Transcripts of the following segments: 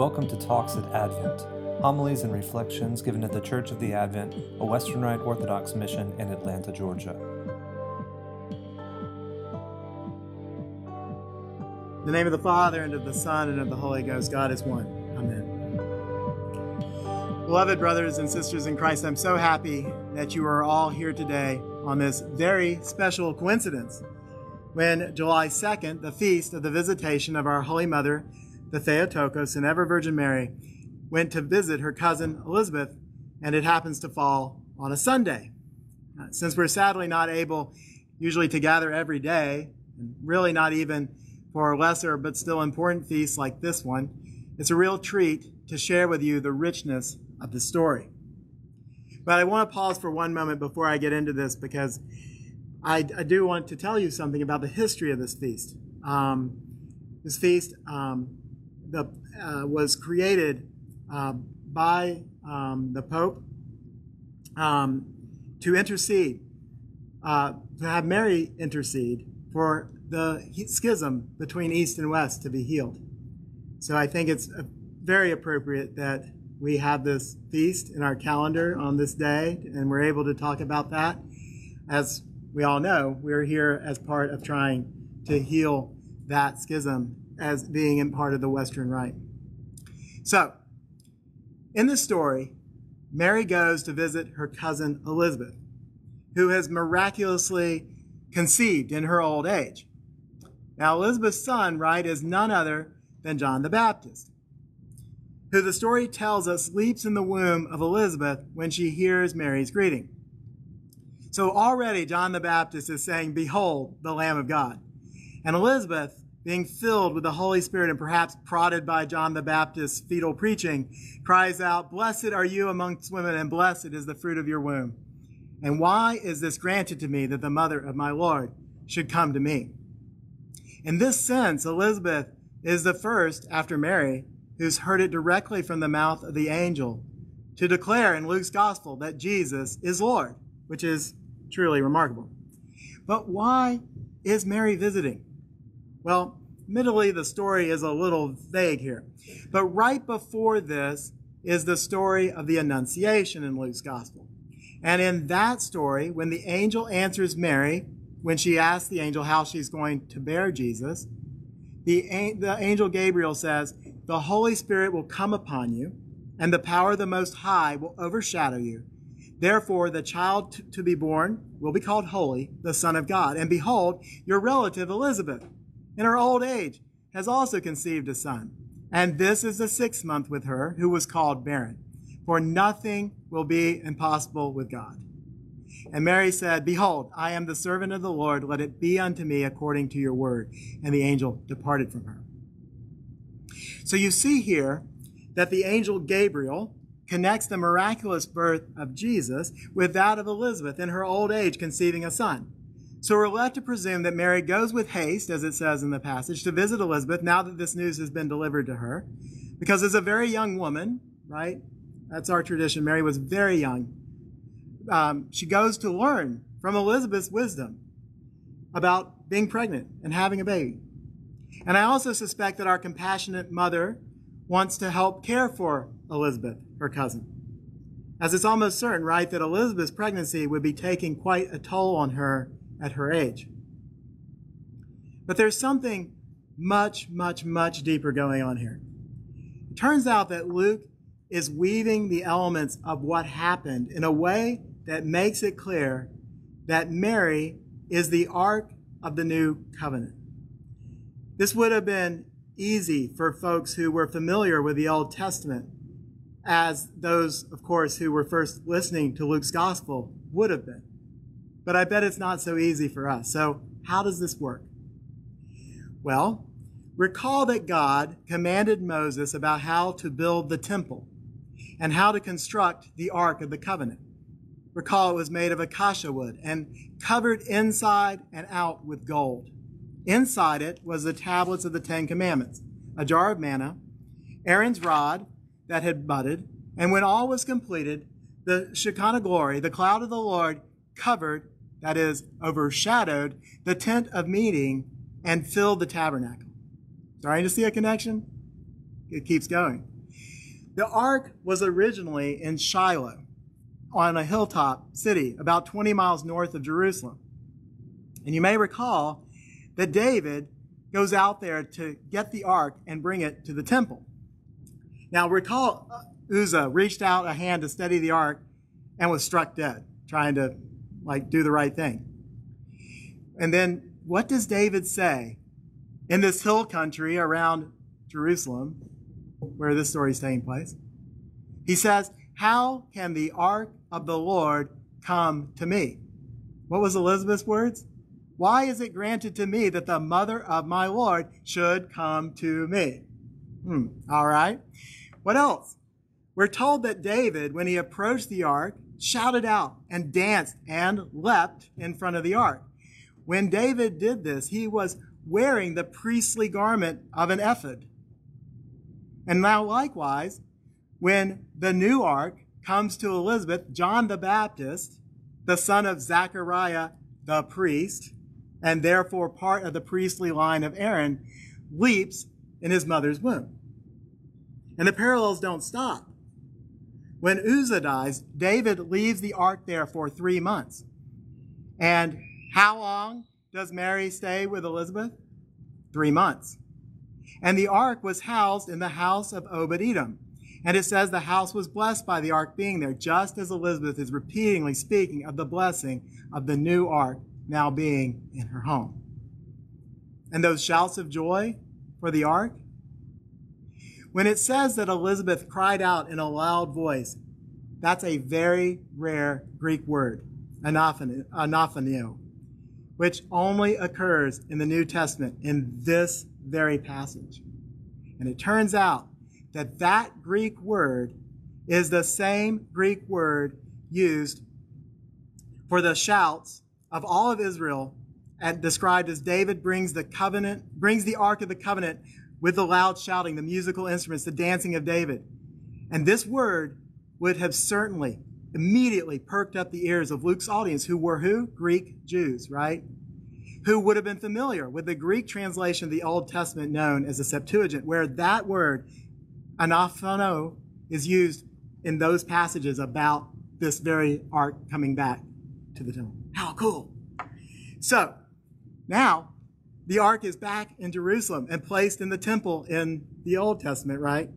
Welcome to Talks at Advent, homilies and reflections given at the Church of the Advent, a Western Rite Orthodox mission in Atlanta, Georgia. In the name of the Father, and of the Son, and of the Holy Ghost, God is one. Amen. Beloved brothers and sisters in Christ, I'm so happy that you are all here today on this very special coincidence when July 2nd, the feast of the visitation of our Holy Mother, the Theotokos, and ever Virgin Mary, went to visit her cousin Elizabeth, and it happens to fall on a Sunday. Uh, since we're sadly not able usually to gather every day, and really not even for lesser but still important feasts like this one, it's a real treat to share with you the richness of the story. But I want to pause for one moment before I get into this because I, I do want to tell you something about the history of this feast. Um, this feast um, the, uh, was created uh, by um, the Pope um, to intercede, uh, to have Mary intercede for the schism between East and West to be healed. So I think it's uh, very appropriate that we have this feast in our calendar on this day, and we're able to talk about that. As we all know, we're here as part of trying to heal that schism as being in part of the Western Rite. So, in this story, Mary goes to visit her cousin Elizabeth, who has miraculously conceived in her old age. Now, Elizabeth's son, right, is none other than John the Baptist, who the story tells us leaps in the womb of Elizabeth when she hears Mary's greeting. So already John the Baptist is saying, Behold, the Lamb of God. And Elizabeth being filled with the Holy Spirit and perhaps prodded by John the Baptist's fetal preaching, cries out, Blessed are you amongst women, and blessed is the fruit of your womb. And why is this granted to me that the mother of my Lord should come to me? In this sense, Elizabeth is the first, after Mary, who's heard it directly from the mouth of the angel to declare in Luke's gospel that Jesus is Lord, which is truly remarkable. But why is Mary visiting? Well, admittedly, the story is a little vague here. But right before this is the story of the Annunciation in Luke's Gospel. And in that story, when the angel answers Mary, when she asks the angel how she's going to bear Jesus, the, the angel Gabriel says, The Holy Spirit will come upon you, and the power of the Most High will overshadow you. Therefore, the child to be born will be called Holy, the Son of God. And behold, your relative Elizabeth in her old age, has also conceived a son. And this is the sixth month with her, who was called barren. For nothing will be impossible with God. And Mary said, Behold, I am the servant of the Lord. Let it be unto me according to your word. And the angel departed from her. So you see here that the angel Gabriel connects the miraculous birth of Jesus with that of Elizabeth in her old age conceiving a son. So we're left to presume that Mary goes with haste, as it says in the passage, to visit Elizabeth now that this news has been delivered to her. Because as a very young woman, right? That's our tradition. Mary was very young. Um, she goes to learn from Elizabeth's wisdom about being pregnant and having a baby. And I also suspect that our compassionate mother wants to help care for Elizabeth, her cousin. As it's almost certain, right, that Elizabeth's pregnancy would be taking quite a toll on her at her age. But there's something much, much, much deeper going on here. It turns out that Luke is weaving the elements of what happened in a way that makes it clear that Mary is the ark of the new covenant. This would have been easy for folks who were familiar with the Old Testament, as those, of course, who were first listening to Luke's gospel would have been but I bet it's not so easy for us. So, how does this work? Well, recall that God commanded Moses about how to build the temple and how to construct the Ark of the Covenant. Recall it was made of acacia wood and covered inside and out with gold. Inside it was the tablets of the Ten Commandments, a jar of manna, Aaron's rod that had budded, and when all was completed, the Shekinah glory, the cloud of the Lord, covered, that is, overshadowed, the tent of meeting and filled the tabernacle. Starting to see a connection? It keeps going. The ark was originally in Shiloh on a hilltop city about 20 miles north of Jerusalem. And you may recall that David goes out there to get the ark and bring it to the temple. Now, recall uh, Uzzah reached out a hand to steady the ark and was struck dead, trying to like do the right thing. And then what does David say in this hill country around Jerusalem, where this story is taking place? He says, How can the ark of the Lord come to me? What was Elizabeth's words? Why is it granted to me that the mother of my Lord should come to me? Hmm, all right. What else? We're told that David, when he approached the ark, shouted out and danced and leapt in front of the ark. When David did this, he was wearing the priestly garment of an ephod. And now, likewise, when the new ark comes to Elizabeth, John the Baptist, the son of Zechariah the priest, and therefore part of the priestly line of Aaron, leaps in his mother's womb. And the parallels don't stop. When Uzzah dies, David leaves the ark there for three months. And how long does Mary stay with Elizabeth? Three months. And the ark was housed in the house of Obed Edom. And it says the house was blessed by the ark being there, just as Elizabeth is repeatedly speaking of the blessing of the new ark now being in her home. And those shouts of joy for the ark? When it says that Elizabeth cried out in a loud voice, that's a very rare Greek word, anaphanio, which only occurs in the New Testament in this very passage. And it turns out that that Greek word is the same Greek word used for the shouts of all of Israel and described as David brings the covenant, brings the ark of the covenant with the loud shouting, the musical instruments, the dancing of David. And this word would have certainly immediately perked up the ears of Luke's audience, who were who? Greek Jews, right? Who would have been familiar with the Greek translation of the Old Testament known as the Septuagint, where that word, anaphano, is used in those passages about this very ark coming back to the temple. How cool. So now the ark is back in Jerusalem and placed in the temple in the Old Testament, right?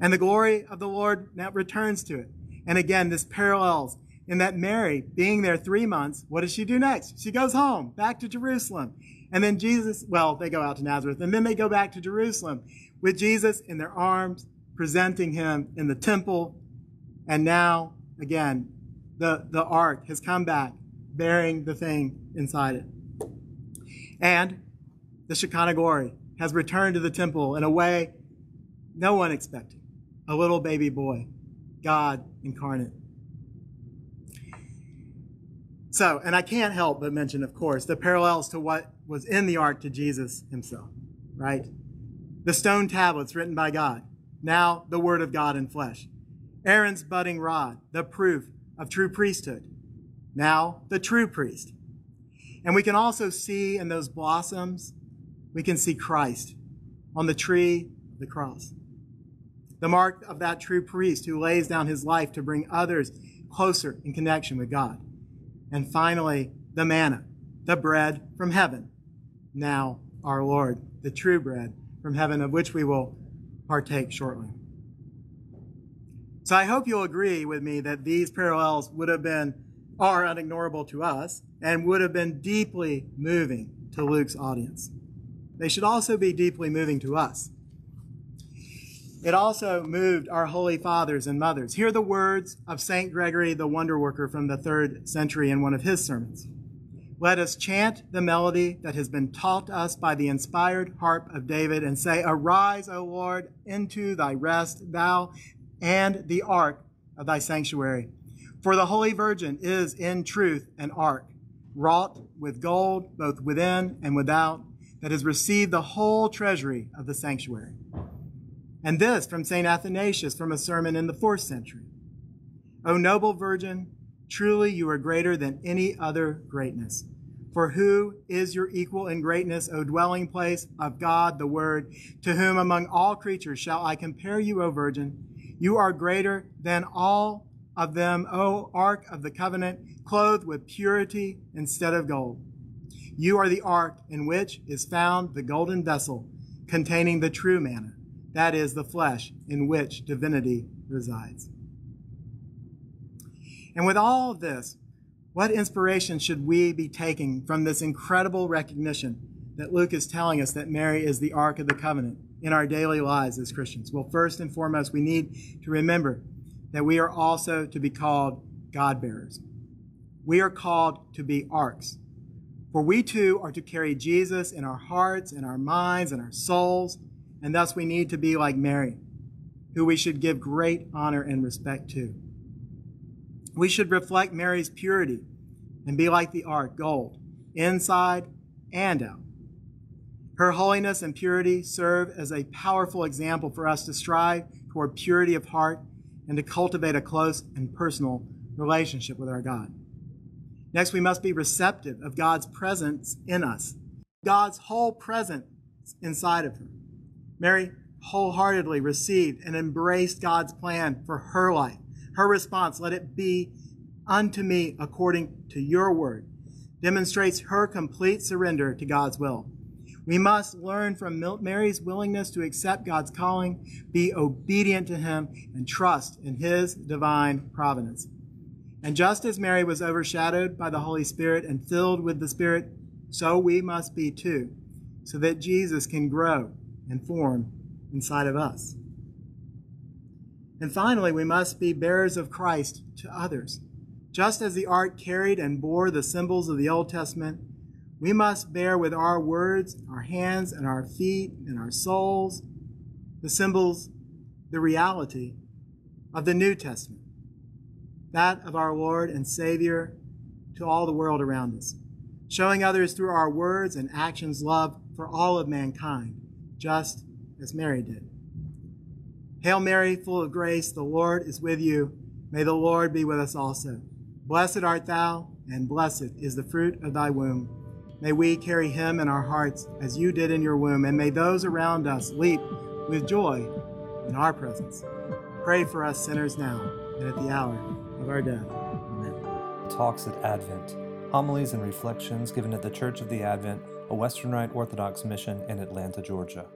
And the glory of the Lord now returns to it. And again, this parallels in that Mary, being there three months, what does she do next? She goes home, back to Jerusalem. And then Jesus, well, they go out to Nazareth, and then they go back to Jerusalem with Jesus in their arms, presenting him in the temple. And now, again, the, the ark has come back bearing the thing inside it. And the Shekinah glory has returned to the temple in a way no one expected. A little baby boy, God incarnate. So, and I can't help but mention, of course, the parallels to what was in the ark to Jesus himself, right? The stone tablets written by God, now the word of God in flesh. Aaron's budding rod, the proof of true priesthood now the true priest. And we can also see in those blossoms, we can see Christ on the tree, of the cross. The mark of that true priest who lays down his life to bring others closer in connection with God. And finally, the manna, the bread from heaven. Now, our Lord, the true bread from heaven, of which we will partake shortly. So I hope you'll agree with me that these parallels would have been are unignorable to us and would have been deeply moving to Luke's audience. They should also be deeply moving to us. It also moved our holy fathers and mothers. Hear the words of St. Gregory the Wonder Worker from the third century in one of his sermons. Let us chant the melody that has been taught us by the inspired harp of David and say, Arise, O Lord, into thy rest, thou and the ark of thy sanctuary. For the Holy Virgin is in truth an ark, wrought with gold both within and without, that has received the whole treasury of the sanctuary. And this from St. Athanasius from a sermon in the fourth century. O noble Virgin, truly you are greater than any other greatness. For who is your equal in greatness, O dwelling place of God the Word, to whom among all creatures shall I compare you, O Virgin? You are greater than all of them, O Ark of the Covenant, clothed with purity instead of gold. You are the ark in which is found the golden vessel containing the true manna, that is, the flesh in which divinity resides. And with all of this, what inspiration should we be taking from this incredible recognition that Luke is telling us that Mary is the Ark of the Covenant in our daily lives as Christians? Well, first and foremost, we need to remember that we are also to be called God bearers. We are called to be arks. For we too are to carry Jesus in our hearts, in our minds, in our souls, and thus we need to be like Mary, who we should give great honor and respect to. We should reflect Mary's purity and be like the ark, gold, inside and out. Her holiness and purity serve as a powerful example for us to strive toward purity of heart and to cultivate a close and personal relationship with our God. Next, we must be receptive of God's presence in us, God's whole presence inside of her. Mary wholeheartedly received and embraced God's plan for her life. Her response, let it be unto me according to your word, demonstrates her complete surrender to God's will. We must learn from Mary's willingness to accept God's calling, be obedient to Him, and trust in His divine providence. And just as Mary was overshadowed by the Holy Spirit and filled with the Spirit, so we must be too, so that Jesus can grow and form inside of us. And finally, we must be bearers of Christ to others. Just as the ark carried and bore the symbols of the Old Testament, we must bear with our words, our hands, and our feet, and our souls the symbols, the reality of the New Testament, that of our Lord and Savior to all the world around us, showing others through our words and actions love for all of mankind, just as Mary did. Hail Mary, full of grace, the Lord is with you. May the Lord be with us also. Blessed art thou, and blessed is the fruit of thy womb. May we carry him in our hearts as you did in your womb, and may those around us leap with joy in our presence. Pray for us sinners now and at the hour of our death. Amen. Talks at Advent Homilies and reflections given at the Church of the Advent, a Western Rite Orthodox mission in Atlanta, Georgia.